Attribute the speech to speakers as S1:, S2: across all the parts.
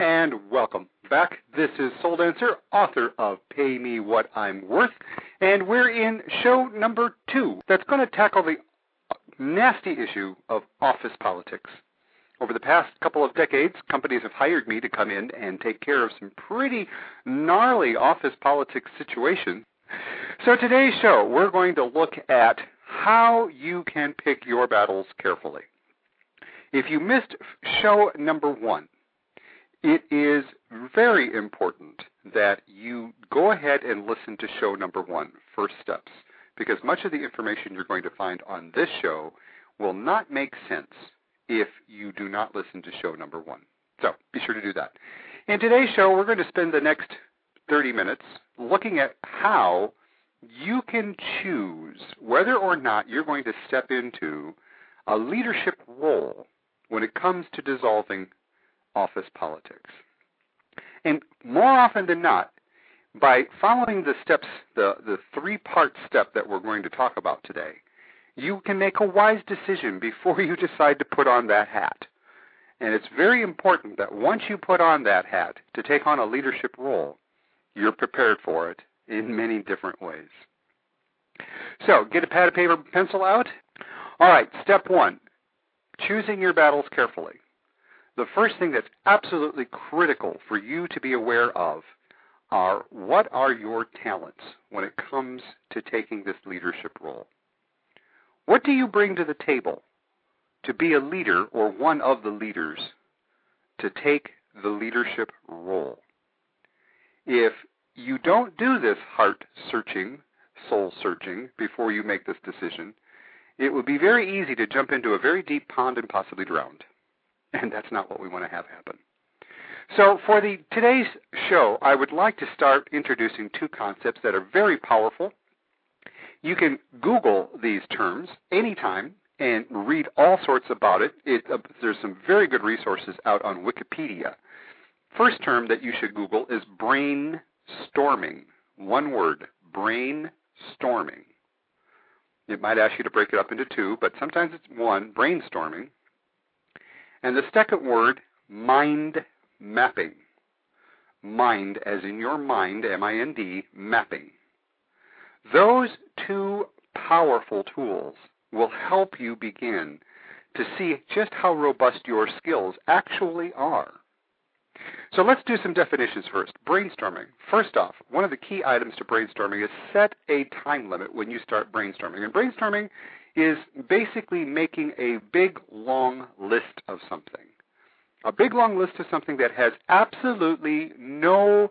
S1: and welcome back. This is Soul Dancer, author of Pay Me What I'm Worth, and we're in show number two that's going to tackle the nasty issue of office politics. Over the past couple of decades, companies have hired me to come in and take care of some pretty gnarly office politics situations. So today's show, we're going to look at how you can pick your battles carefully. If you missed show number one, it is very important that you go ahead and listen to show number one, First Steps, because much of the information you're going to find on this show will not make sense if you do not listen to show number one. So be sure to do that. In today's show, we're going to spend the next 30 minutes looking at how you can choose whether or not you're going to step into a leadership role when it comes to dissolving office politics. And more often than not, by following the steps, the, the three part step that we're going to talk about today, you can make a wise decision before you decide to put on that hat. And it's very important that once you put on that hat to take on a leadership role, you're prepared for it in many different ways. So, get a pad of paper pencil out. All right, step one choosing your battles carefully the first thing that's absolutely critical for you to be aware of are what are your talents when it comes to taking this leadership role? What do you bring to the table to be a leader or one of the leaders to take the leadership role? If you don't do this heart searching, soul searching before you make this decision, it would be very easy to jump into a very deep pond and possibly drown and that's not what we want to have happen. So for the today's show, I would like to start introducing two concepts that are very powerful. You can Google these terms anytime and read all sorts about it. it uh, there's some very good resources out on Wikipedia. First term that you should Google is brainstorming. One word, brainstorming. It might ask you to break it up into two, but sometimes it's one, brainstorming. And the second word, mind mapping. Mind, as in your mind, M I N D, mapping. Those two powerful tools will help you begin to see just how robust your skills actually are. So let's do some definitions first. Brainstorming. First off, one of the key items to brainstorming is set a time limit when you start brainstorming. And brainstorming is basically making a big, long list of something. A big, long list of something that has absolutely no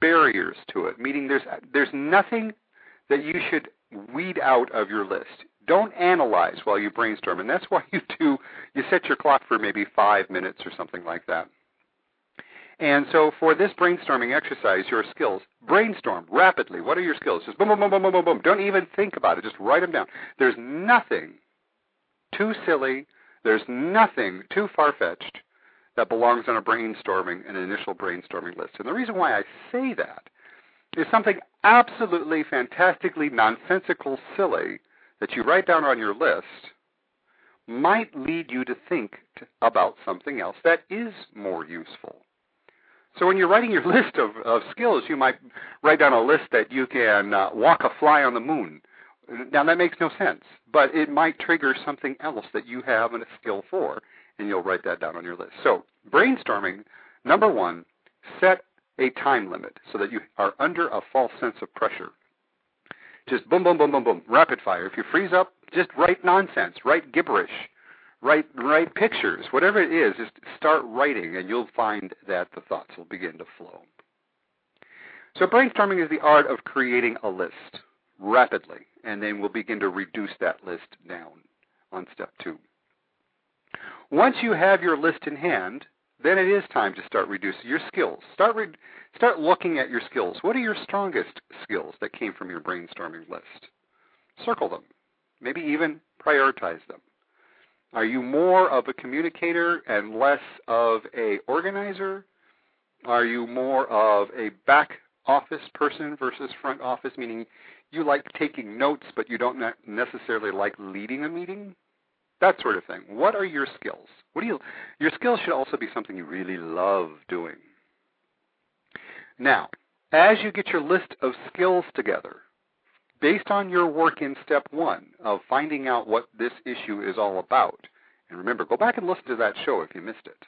S1: barriers to it, meaning there's, there's nothing that you should weed out of your list. Don't analyze while you brainstorm, and that's why you do, you set your clock for maybe five minutes or something like that. And so for this brainstorming exercise, your skills, brainstorm rapidly. What are your skills? Just boom, boom, boom, boom, boom, boom, boom. Don't even think about it. Just write them down. There's nothing too silly. There's nothing too far-fetched that belongs on a brainstorming, an initial brainstorming list. And the reason why I say that is something absolutely fantastically nonsensical silly that you write down on your list might lead you to think about something else that is more useful. So when you're writing your list of, of skills, you might write down a list that you can uh, walk a fly on the moon. Now that makes no sense, but it might trigger something else that you have a skill for, and you'll write that down on your list. So brainstorming, number one, set a time limit so that you are under a false sense of pressure. Just boom, boom, boom, boom, boom, rapid fire. If you freeze up, just write nonsense, write gibberish write write pictures, whatever it is, just start writing, and you'll find that the thoughts will begin to flow. So brainstorming is the art of creating a list rapidly, and then we'll begin to reduce that list down on step two. Once you have your list in hand, then it is time to start reducing your skills. Start re- start looking at your skills. What are your strongest skills that came from your brainstorming list? Circle them. Maybe even prioritize them. Are you more of a communicator and less of a organizer? Are you more of a back office person versus front office, meaning you like taking notes but you don't necessarily like leading a meeting? that sort of thing. What are your skills? What do you? Your skills should also be something you really love doing. Now, as you get your list of skills together, based on your work in step one of finding out what this issue is all about, and remember, go back and listen to that show if you missed it.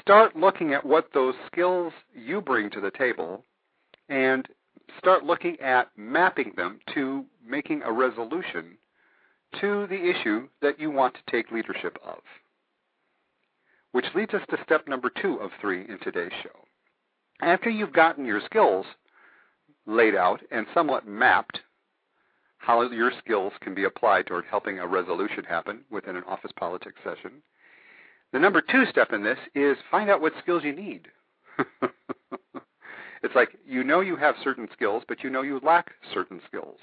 S1: Start looking at what those skills you bring to the table and start looking at mapping them to making a resolution to the issue that you want to take leadership of. Which leads us to step number two of three in today's show. After you've gotten your skills laid out and somewhat mapped how your skills can be applied toward helping a resolution happen within an office politics session, the number two step in this is find out what skills you need. it's like you know you have certain skills, but you know you lack certain skills.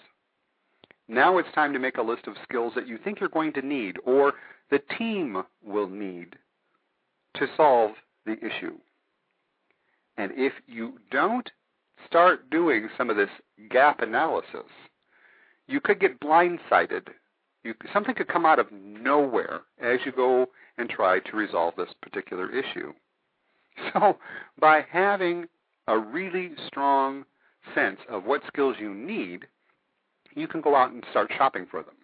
S1: Now it's time to make a list of skills that you think you're going to need or the team will need to solve the issue. And if you don't start doing some of this gap analysis, you could get blindsided. You, something could come out of nowhere as you go and try to resolve this particular issue. So, by having a really strong sense of what skills you need, you can go out and start shopping for them.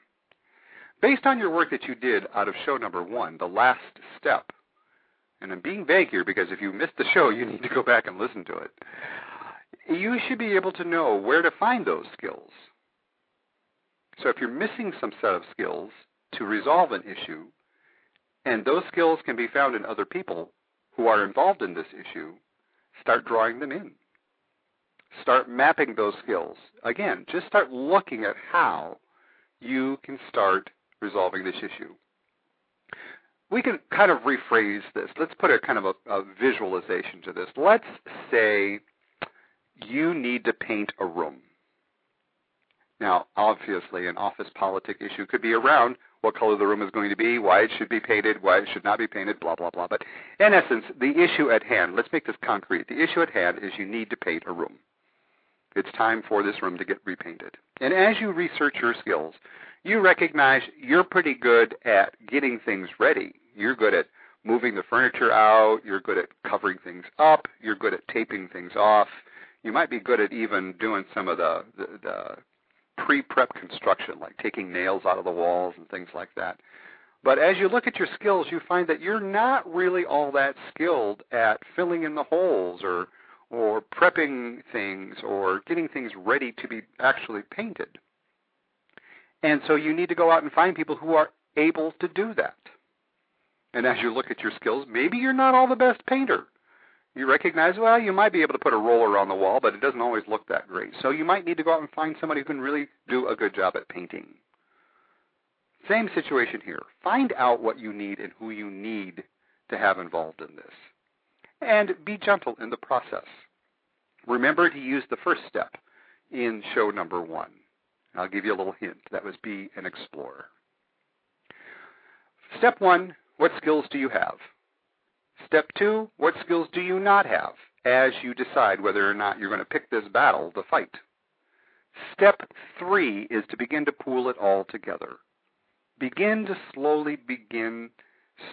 S1: Based on your work that you did out of show number one, the last step, and I'm being vague here because if you missed the show, you need to go back and listen to it. You should be able to know where to find those skills. So if you're missing some set of skills to resolve an issue, and those skills can be found in other people who are involved in this issue, start drawing them in. Start mapping those skills. Again, just start looking at how you can start resolving this issue we can kind of rephrase this. Let's put a kind of a, a visualization to this. Let's say you need to paint a room. Now, obviously, an office politic issue could be around what color the room is going to be, why it should be painted, why it should not be painted, blah, blah, blah. But in essence, the issue at hand, let's make this concrete. The issue at hand is you need to paint a room. It's time for this room to get repainted. And as you research your skills, you recognize you're pretty good at getting things ready you're good at moving the furniture out. You're good at covering things up. You're good at taping things off. You might be good at even doing some of the, the, the pre-prep construction, like taking nails out of the walls and things like that. But as you look at your skills, you find that you're not really all that skilled at filling in the holes or or prepping things or getting things ready to be actually painted. And so you need to go out and find people who are able to do that. And as you look at your skills, maybe you're not all the best painter. You recognize, well, you might be able to put a roller on the wall, but it doesn't always look that great. So you might need to go out and find somebody who can really do a good job at painting. Same situation here. Find out what you need and who you need to have involved in this. And be gentle in the process. Remember to use the first step in show number one. I'll give you a little hint. That was be an explorer. Step one what skills do you have? Step two, what skills do you not have as you decide whether or not you're going to pick this battle to fight? Step three is to begin to pool it all together. Begin to slowly begin,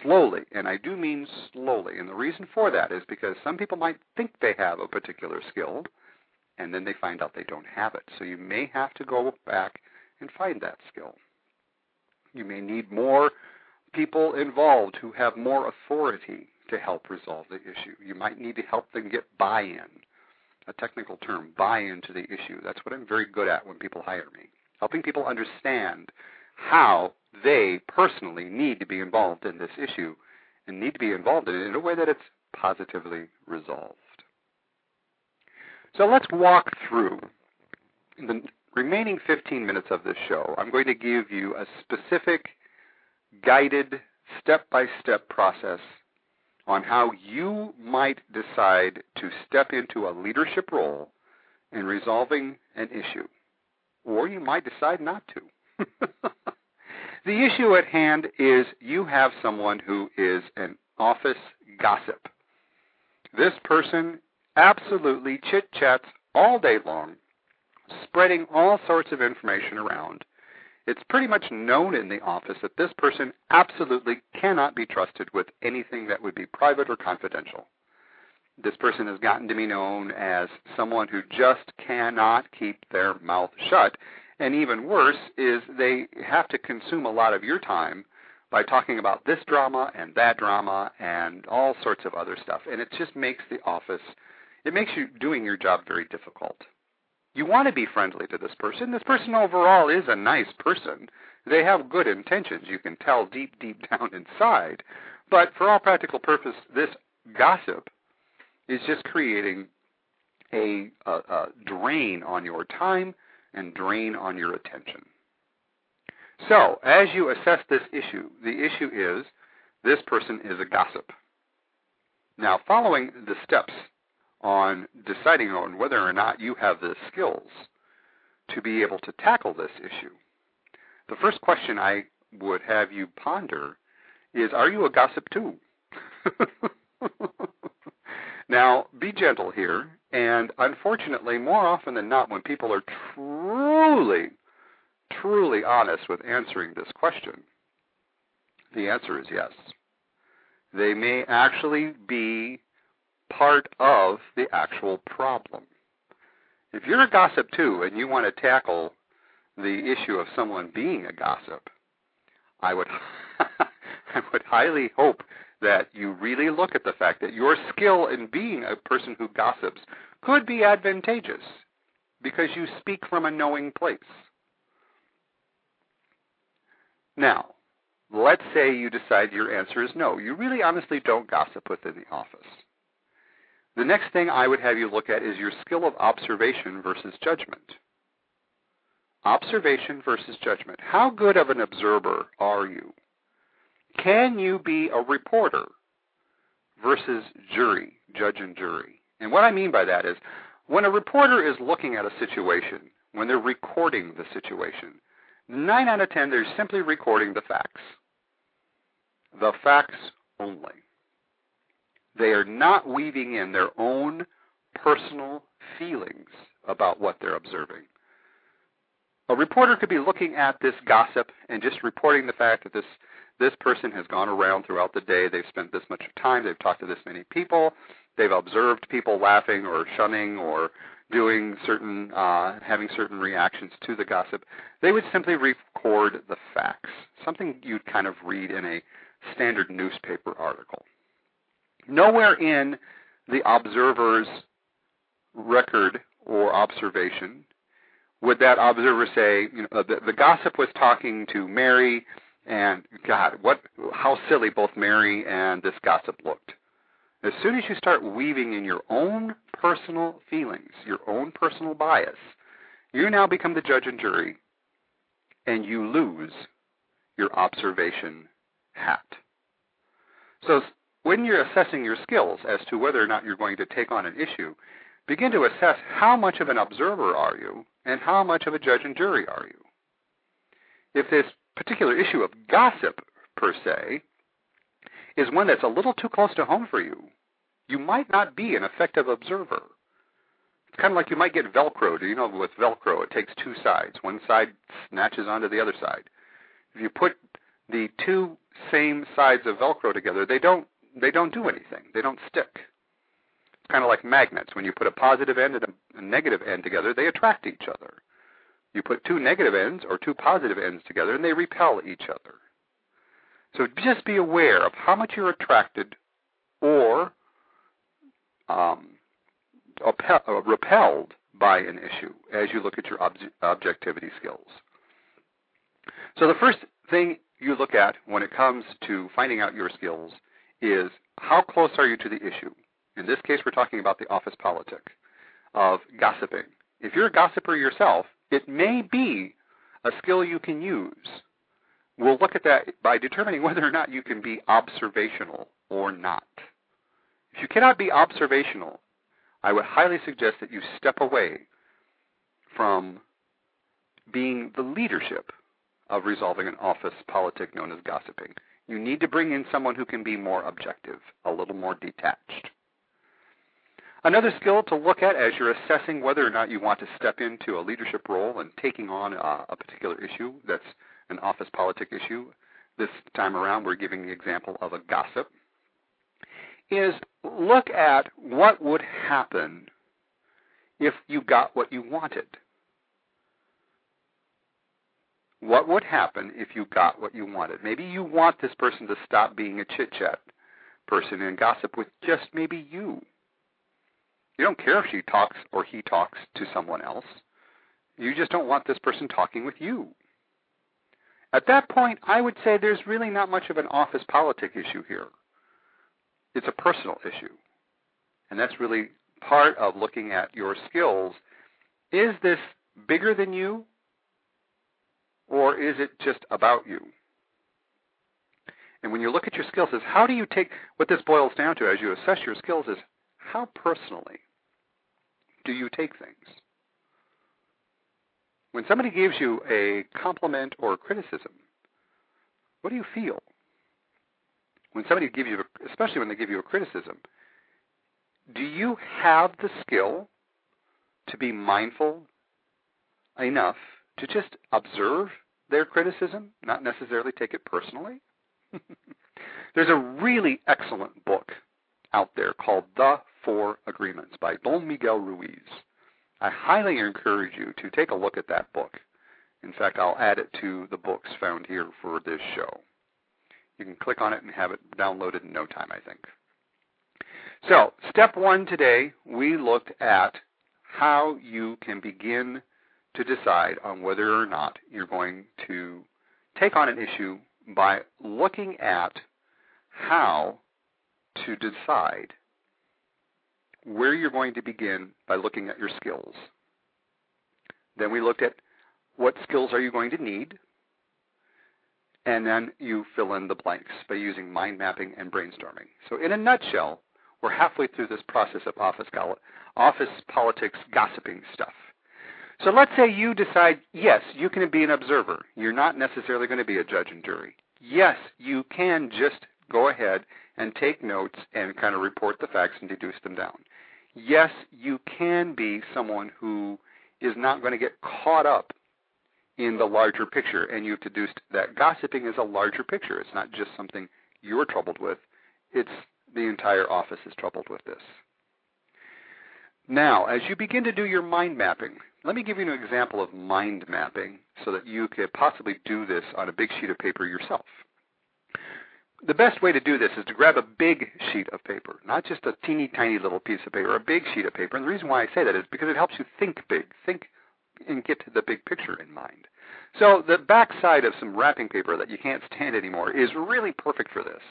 S1: slowly, and I do mean slowly. And the reason for that is because some people might think they have a particular skill, and then they find out they don't have it. So you may have to go back and find that skill. You may need more people involved who have more authority to help resolve the issue. You might need to help them get buy in, a technical term, buy into the issue. That's what I'm very good at when people hire me, helping people understand how they personally need to be involved in this issue and need to be involved in it in a way that it's positively resolved. So let's walk through the remaining 15 minutes of this show. I'm going to give you a specific guided step by step process on how you might decide to step into a leadership role in resolving an issue. Or you might decide not to. the issue at hand is you have someone who is an office gossip. This person absolutely chit chats all day long, spreading all sorts of information around It's pretty much known in the office that this person absolutely cannot be trusted with anything that would be private or confidential. This person has gotten to be known as someone who just cannot keep their mouth shut. And even worse is they have to consume a lot of your time by talking about this drama and that drama and all sorts of other stuff. And it just makes the office, it makes you doing your job very difficult. You want to be friendly to this person. This person overall is a nice person. They have good intentions. You can tell deep, deep down inside. But for all practical purpose, this gossip is just creating a, a, a drain on your time and drain on your attention. So, as you assess this issue, the issue is this person is a gossip. Now, following the steps on deciding on whether or not you have the skills to be able to tackle this issue, the first question I would have you ponder is Are you a gossip too? now, be gentle here, and unfortunately, more often than not, when people are truly truly honest with answering this question? The answer is yes. They may actually be part of the actual problem. If you're a gossip too and you want to tackle the issue of someone being a gossip, I would I would highly hope that you really look at the fact that your skill in being a person who gossips could be advantageous because you speak from a knowing place. Now, let's say you decide your answer is no. You really honestly don't gossip within the office. The next thing I would have you look at is your skill of observation versus judgment. Observation versus judgment. How good of an observer are you? Can you be a reporter versus jury, judge and jury? And what I mean by that is when a reporter is looking at a situation, when they're recording the situation, Nine out of ten, they're simply recording the facts. The facts only. They are not weaving in their own personal feelings about what they're observing. A reporter could be looking at this gossip and just reporting the fact that this this person has gone around throughout the day. They've spent this much time. They've talked to this many people. They've observed people laughing or shunning or doing certain, uh, having certain reactions to the gossip, they would simply record the facts, something you'd kind of read in a standard newspaper article. Nowhere in the observer's record or observation would that observer say, you know, the, the gossip was talking to Mary, and God, what, how silly both Mary and this gossip looked. As soon as you start weaving in your own personal feelings, your own personal bias, you now become the judge and jury, and you lose your observation hat. So when you're assessing your skills as to whether or not you're going to take on an issue, begin to assess how much of an observer are you and how much of a judge and jury are you. If this particular issue of gossip, per se, is one that's a little too close to home for you, you might not be an effective observer. It's kind of like you might get Velcro. You know, with Velcro, it takes two sides. One side snatches onto the other side. If you put the two same sides of Velcro together, they don't they don't do anything. They don't stick. It's kind of like magnets. When you put a positive end and a negative end together, they attract each other. You put two negative ends or two positive ends together, and they repel each other. So just be aware of how much you're attracted or um, uh, repelled by an issue as you look at your ob- objectivity skills. So the first thing you look at when it comes to finding out your skills is how close are you to the issue? In this case, we're talking about the office politic of gossiping. If you're a gossiper yourself, it may be a skill you can use We'll look at that by determining whether or not you can be observational or not. If you cannot be observational, I would highly suggest that you step away from being the leadership of resolving an office politic known as gossiping. You need to bring in someone who can be more objective, a little more detached. Another skill to look at as you're assessing whether or not you want to step into a leadership role and taking on a, a particular issue that's an office politic issue. This time around, we're giving the example of a gossip. Is look at what would happen if you got what you wanted. What would happen if you got what you wanted? Maybe you want this person to stop being a chit chat person and gossip with just maybe you. You don't care if she talks or he talks to someone else. You just don't want this person talking with you. At that point, I would say there's really not much of an office politic issue here. It's a personal issue. And that's really part of looking at your skills. Is this bigger than you? Or is it just about you? And when you look at your skills, is how do you take what this boils down to as you assess your skills is how personally do you take things? When somebody gives you a compliment or criticism, what do you feel? When somebody gives you, especially when they give you a criticism, do you have the skill to be mindful enough to just observe their criticism, not necessarily take it personally? There's a really excellent book out there called The Four Agreements by Don Miguel Ruiz. I highly encourage you to take a look at that book. In fact, I'll add it to the books found here for this show. You can click on it and have it downloaded in no time, I think. So, step one today, we looked at how you can begin to decide on whether or not you're going to take on an issue by looking at how to decide where you're going to begin by looking at your skills. Then we looked at what skills are you going to need, and then you fill in the blanks by using mind mapping and brainstorming. So in a nutshell, we're halfway through this process of office, office politics gossiping stuff. So let's say you decide, yes, you can be an observer. You're not necessarily going to be a judge and jury. Yes, you can just go ahead and take notes and kind of report the facts and deduce them down. Yes, you can be someone who is not going to get caught up in the larger picture, and you've deduced that gossiping is a larger picture. It's not just something you're troubled with, it's the entire office is troubled with this. Now, as you begin to do your mind mapping, let me give you an example of mind mapping so that you could possibly do this on a big sheet of paper yourself. The best way to do this is to grab a big sheet of paper, not just a teeny tiny little piece of paper, a big sheet of paper. And the reason why I say that is because it helps you think big, think and get the big picture in mind. So the back side of some wrapping paper that you can't stand anymore is really perfect for this.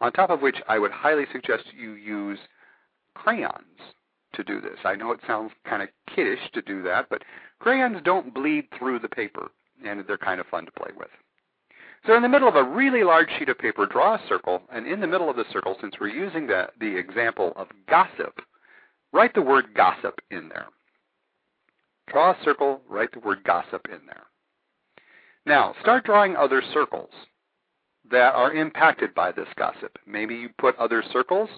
S1: On top of which I would highly suggest you use crayons to do this. I know it sounds kind of kiddish to do that, but crayons don't bleed through the paper, and they're kind of fun to play with. So in the middle of a really large sheet of paper, draw a circle, and in the middle of the circle, since we're using the, the example of gossip, write the word gossip in there. Draw a circle, write the word gossip in there. Now, start drawing other circles that are impacted by this gossip. Maybe you put other circles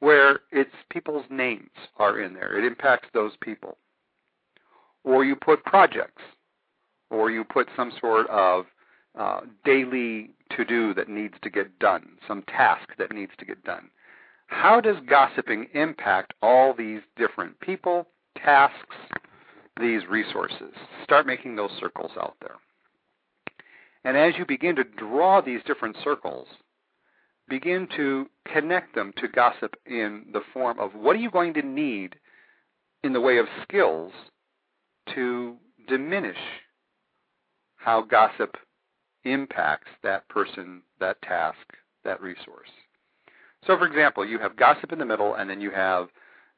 S1: where it's people's names are in there. It impacts those people. Or you put projects, or you put some sort of uh, daily to do that needs to get done, some task that needs to get done. How does gossiping impact all these different people, tasks, these resources? Start making those circles out there. And as you begin to draw these different circles, begin to connect them to gossip in the form of what are you going to need in the way of skills to diminish how gossip impacts that person, that task, that resource. So, for example, you have gossip in the middle, and then you have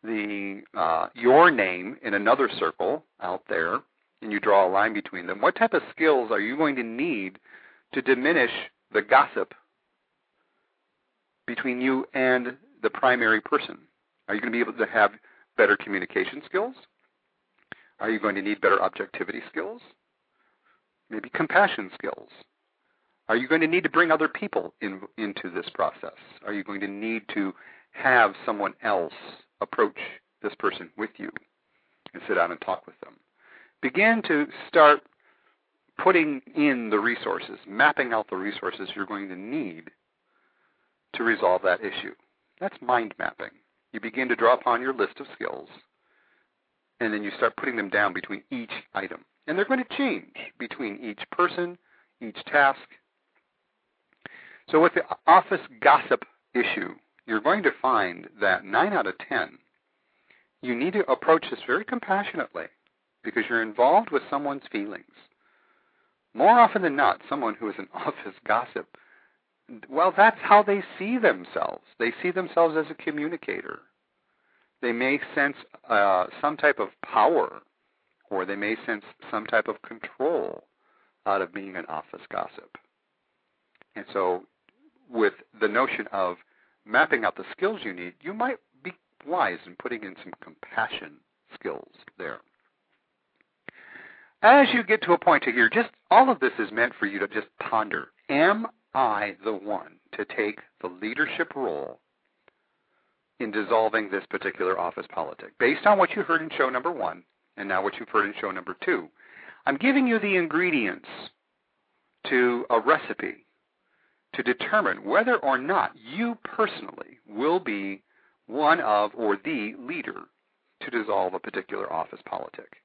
S1: the uh, your name in another circle out there, and you draw a line between them. What type of skills are you going to need to diminish the gossip between you and the primary person? Are you going to be able to have better communication skills? Are you going to need better objectivity skills? Maybe compassion skills? Are you going to need to bring other people in, into this process? Are you going to need to have someone else approach this person with you and sit down and talk with them. Begin to start putting in the resources, mapping out the resources you're going to need to resolve that issue. That's mind mapping. You begin to draw upon your list of skills, and then you start putting them down between each item. And they're going to change between each person, each task. So with the office gossip issue, you're going to find that 9 out of 10, you need to approach this very compassionately because you're involved with someone's feelings. More often than not, someone who is an office gossip, well, that's how they see themselves. They see themselves as a communicator. They may sense uh, some type of power, or they may sense some type of control out of being an office gossip. And so, with the notion of mapping out the skills you need, you might be wise in putting in some compassion skills there as you get to a point here, just all of this is meant for you to just ponder. Am I the one to take the leadership role in dissolving this particular office politic? Based on what you heard in show number one, and now what you've heard in show number two, I'm giving you the ingredients to a recipe to determine whether or not you personally will be one of or the leader to dissolve a particular office politic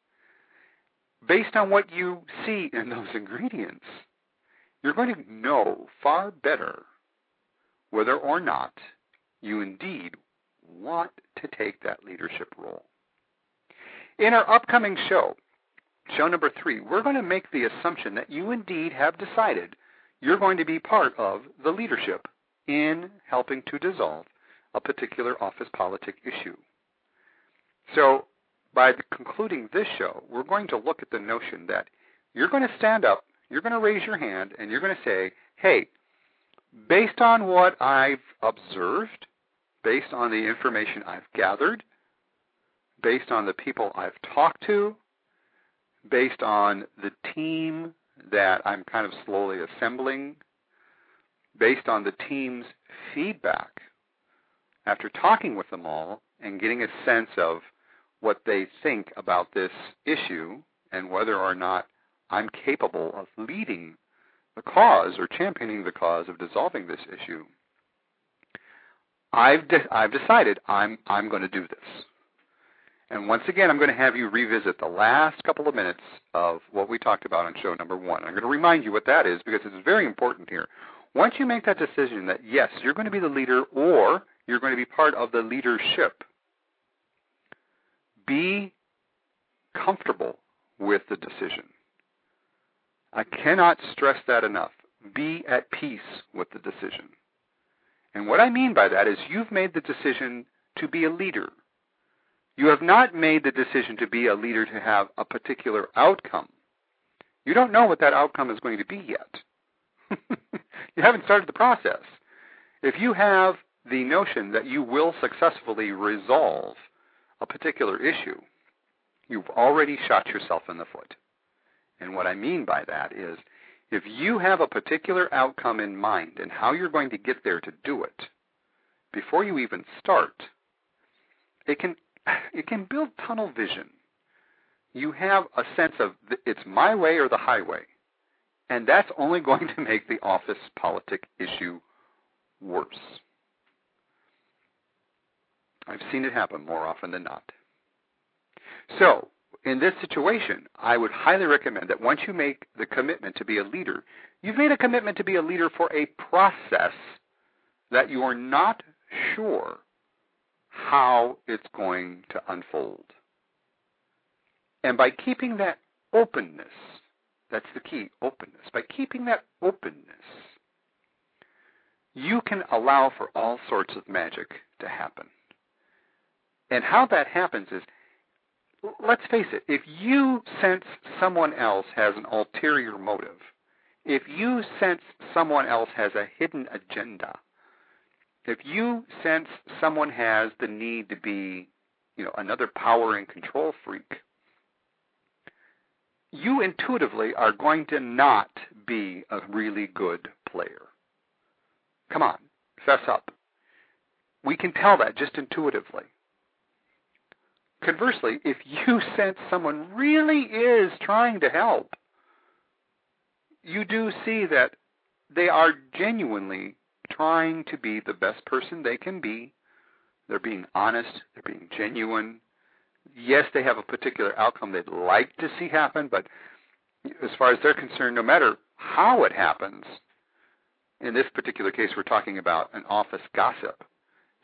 S1: based on what you see in those ingredients, you're going to know far better whether or not you indeed want to take that leadership role. In our upcoming show, show number three, we're going to make the assumption that you indeed have decided you're going to be part of the leadership in helping to dissolve a particular office politic issue. So by concluding this show, we're going to look at the notion that you're going to stand up, you're going to raise your hand, and you're going to say, hey, based on what I've observed, based on the information I've gathered, based on the people I've talked to, based on the team that I'm kind of slowly assembling, based on the team's feedback, after talking with them all and getting a sense of what they think about this issue and whether or not I'm capable of leading the cause or championing the cause of dissolving this issue. I've de- I've decided I'm I'm going to do this. And once again, I'm going to have you revisit the last couple of minutes of what we talked about on show number one. I'm going to remind you what that is because it's very important here. Once you make that decision that yes, you're going to be the leader or you're going to be part of the leadership be comfortable with the decision. I cannot stress that enough. Be at peace with the decision. And what I mean by that is you've made the decision to be a leader. You have not made the decision to be a leader to have a particular outcome. You don't know what that outcome is going to be yet. you haven't started the process. If you have the notion that you will successfully resolve a particular issue, you've already shot yourself in the foot. And what I mean by that is if you have a particular outcome in mind and how you're going to get there to do it, before you even start, it can it can build tunnel vision. You have a sense of it's my way or the highway. And that's only going to make the office politic issue worse. I've seen it happen more often than not. So, in this situation, I would highly recommend that once you make the commitment to be a leader, you've made a commitment to be a leader for a process that you are not sure how it's going to unfold. And by keeping that openness, that's the key openness. By keeping that openness, you can allow for all sorts of magic to happen. And how that happens is, let's face it, if you sense someone else has an ulterior motive, if you sense someone else has a hidden agenda, if you sense someone has the need to be, you know, another power and control freak, you intuitively are going to not be a really good player. Come on, fess up. We can tell that just intuitively. Conversely, if you sense someone really is trying to help, you do see that they are genuinely trying to be the best person they can be. They're being honest, they're being genuine. Yes, they have a particular outcome they'd like to see happen, but as far as they're concerned, no matter how it happens, in this particular case, we're talking about an office gossip.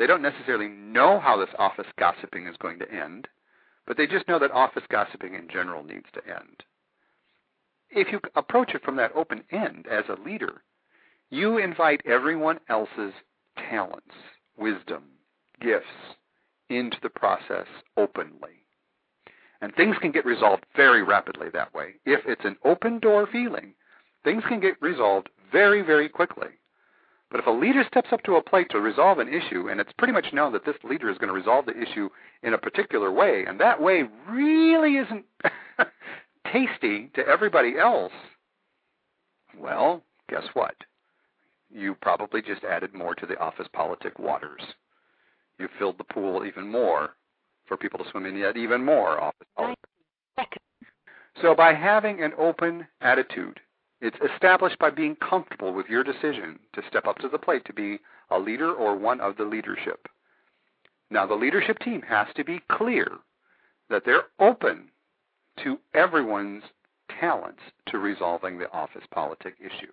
S1: They don't necessarily know how this office gossiping is going to end, but they just know that office gossiping in general needs to end. If you approach it from that open end as a leader, you invite everyone else's talents, wisdom, gifts into the process openly. And things can get resolved very rapidly that way. If it's an open door feeling, things can get resolved very, very quickly. But if a leader steps up to a plate to resolve an issue, and it's pretty much known that this leader is going to resolve the issue in a particular way, and that way really isn't tasty to everybody else, well, guess what? You probably just added more to the office politic waters. You filled the pool even more for people to swim in yet even more office politics. So by having an open attitude, it's established by being comfortable with your decision to step up to the plate to be a leader or one of the leadership. Now, the leadership team has to be clear that they're open to everyone's talents to resolving the office politic issue.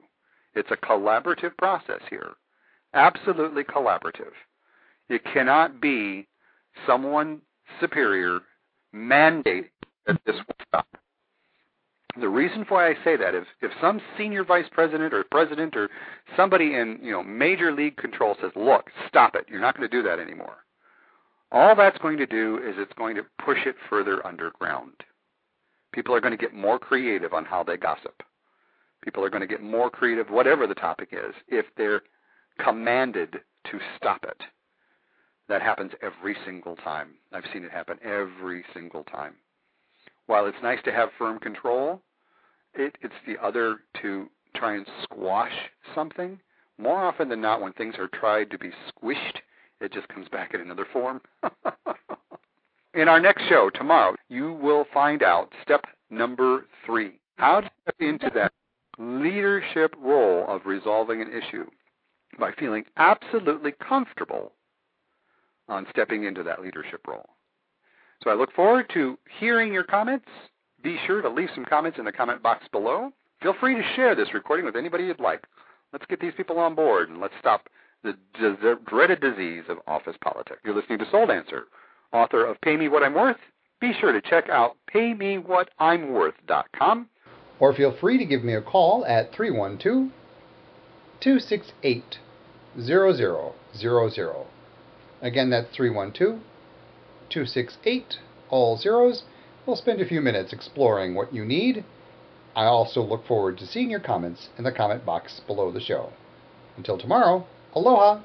S1: It's a collaborative process here, absolutely collaborative. It cannot be someone superior mandate that this will stop. The reason why I say that is if some senior vice president or president or somebody in you know major league control says, "Look, stop it. You're not going to do that anymore." All that's going to do is it's going to push it further underground. People are going to get more creative on how they gossip. People are going to get more creative, whatever the topic is, if they're commanded to stop it. That happens every single time. I've seen it happen every single time. While it's nice to have firm control, it, it's the other to try and squash something. More often than not, when things are tried to be squished, it just comes back in another form. in our next show tomorrow, you will find out step number three how to step into that leadership role of resolving an issue by feeling absolutely comfortable on stepping into that leadership role. So I look forward to hearing your comments. Be sure to leave some comments in the comment box below. Feel free to share this recording with anybody you'd like. Let's get these people on board and let's stop the dreaded disease of office politics. You're listening to Soul Dancer, author of Pay Me What I'm Worth. Be sure to check out paymewhatimworth.com.
S2: Or feel free to give me a call at 312 268 0000. Again, that's 312 268, all zeros. We'll spend a few minutes exploring what you need. I also look forward to seeing your comments in the comment box below the show. Until tomorrow, aloha!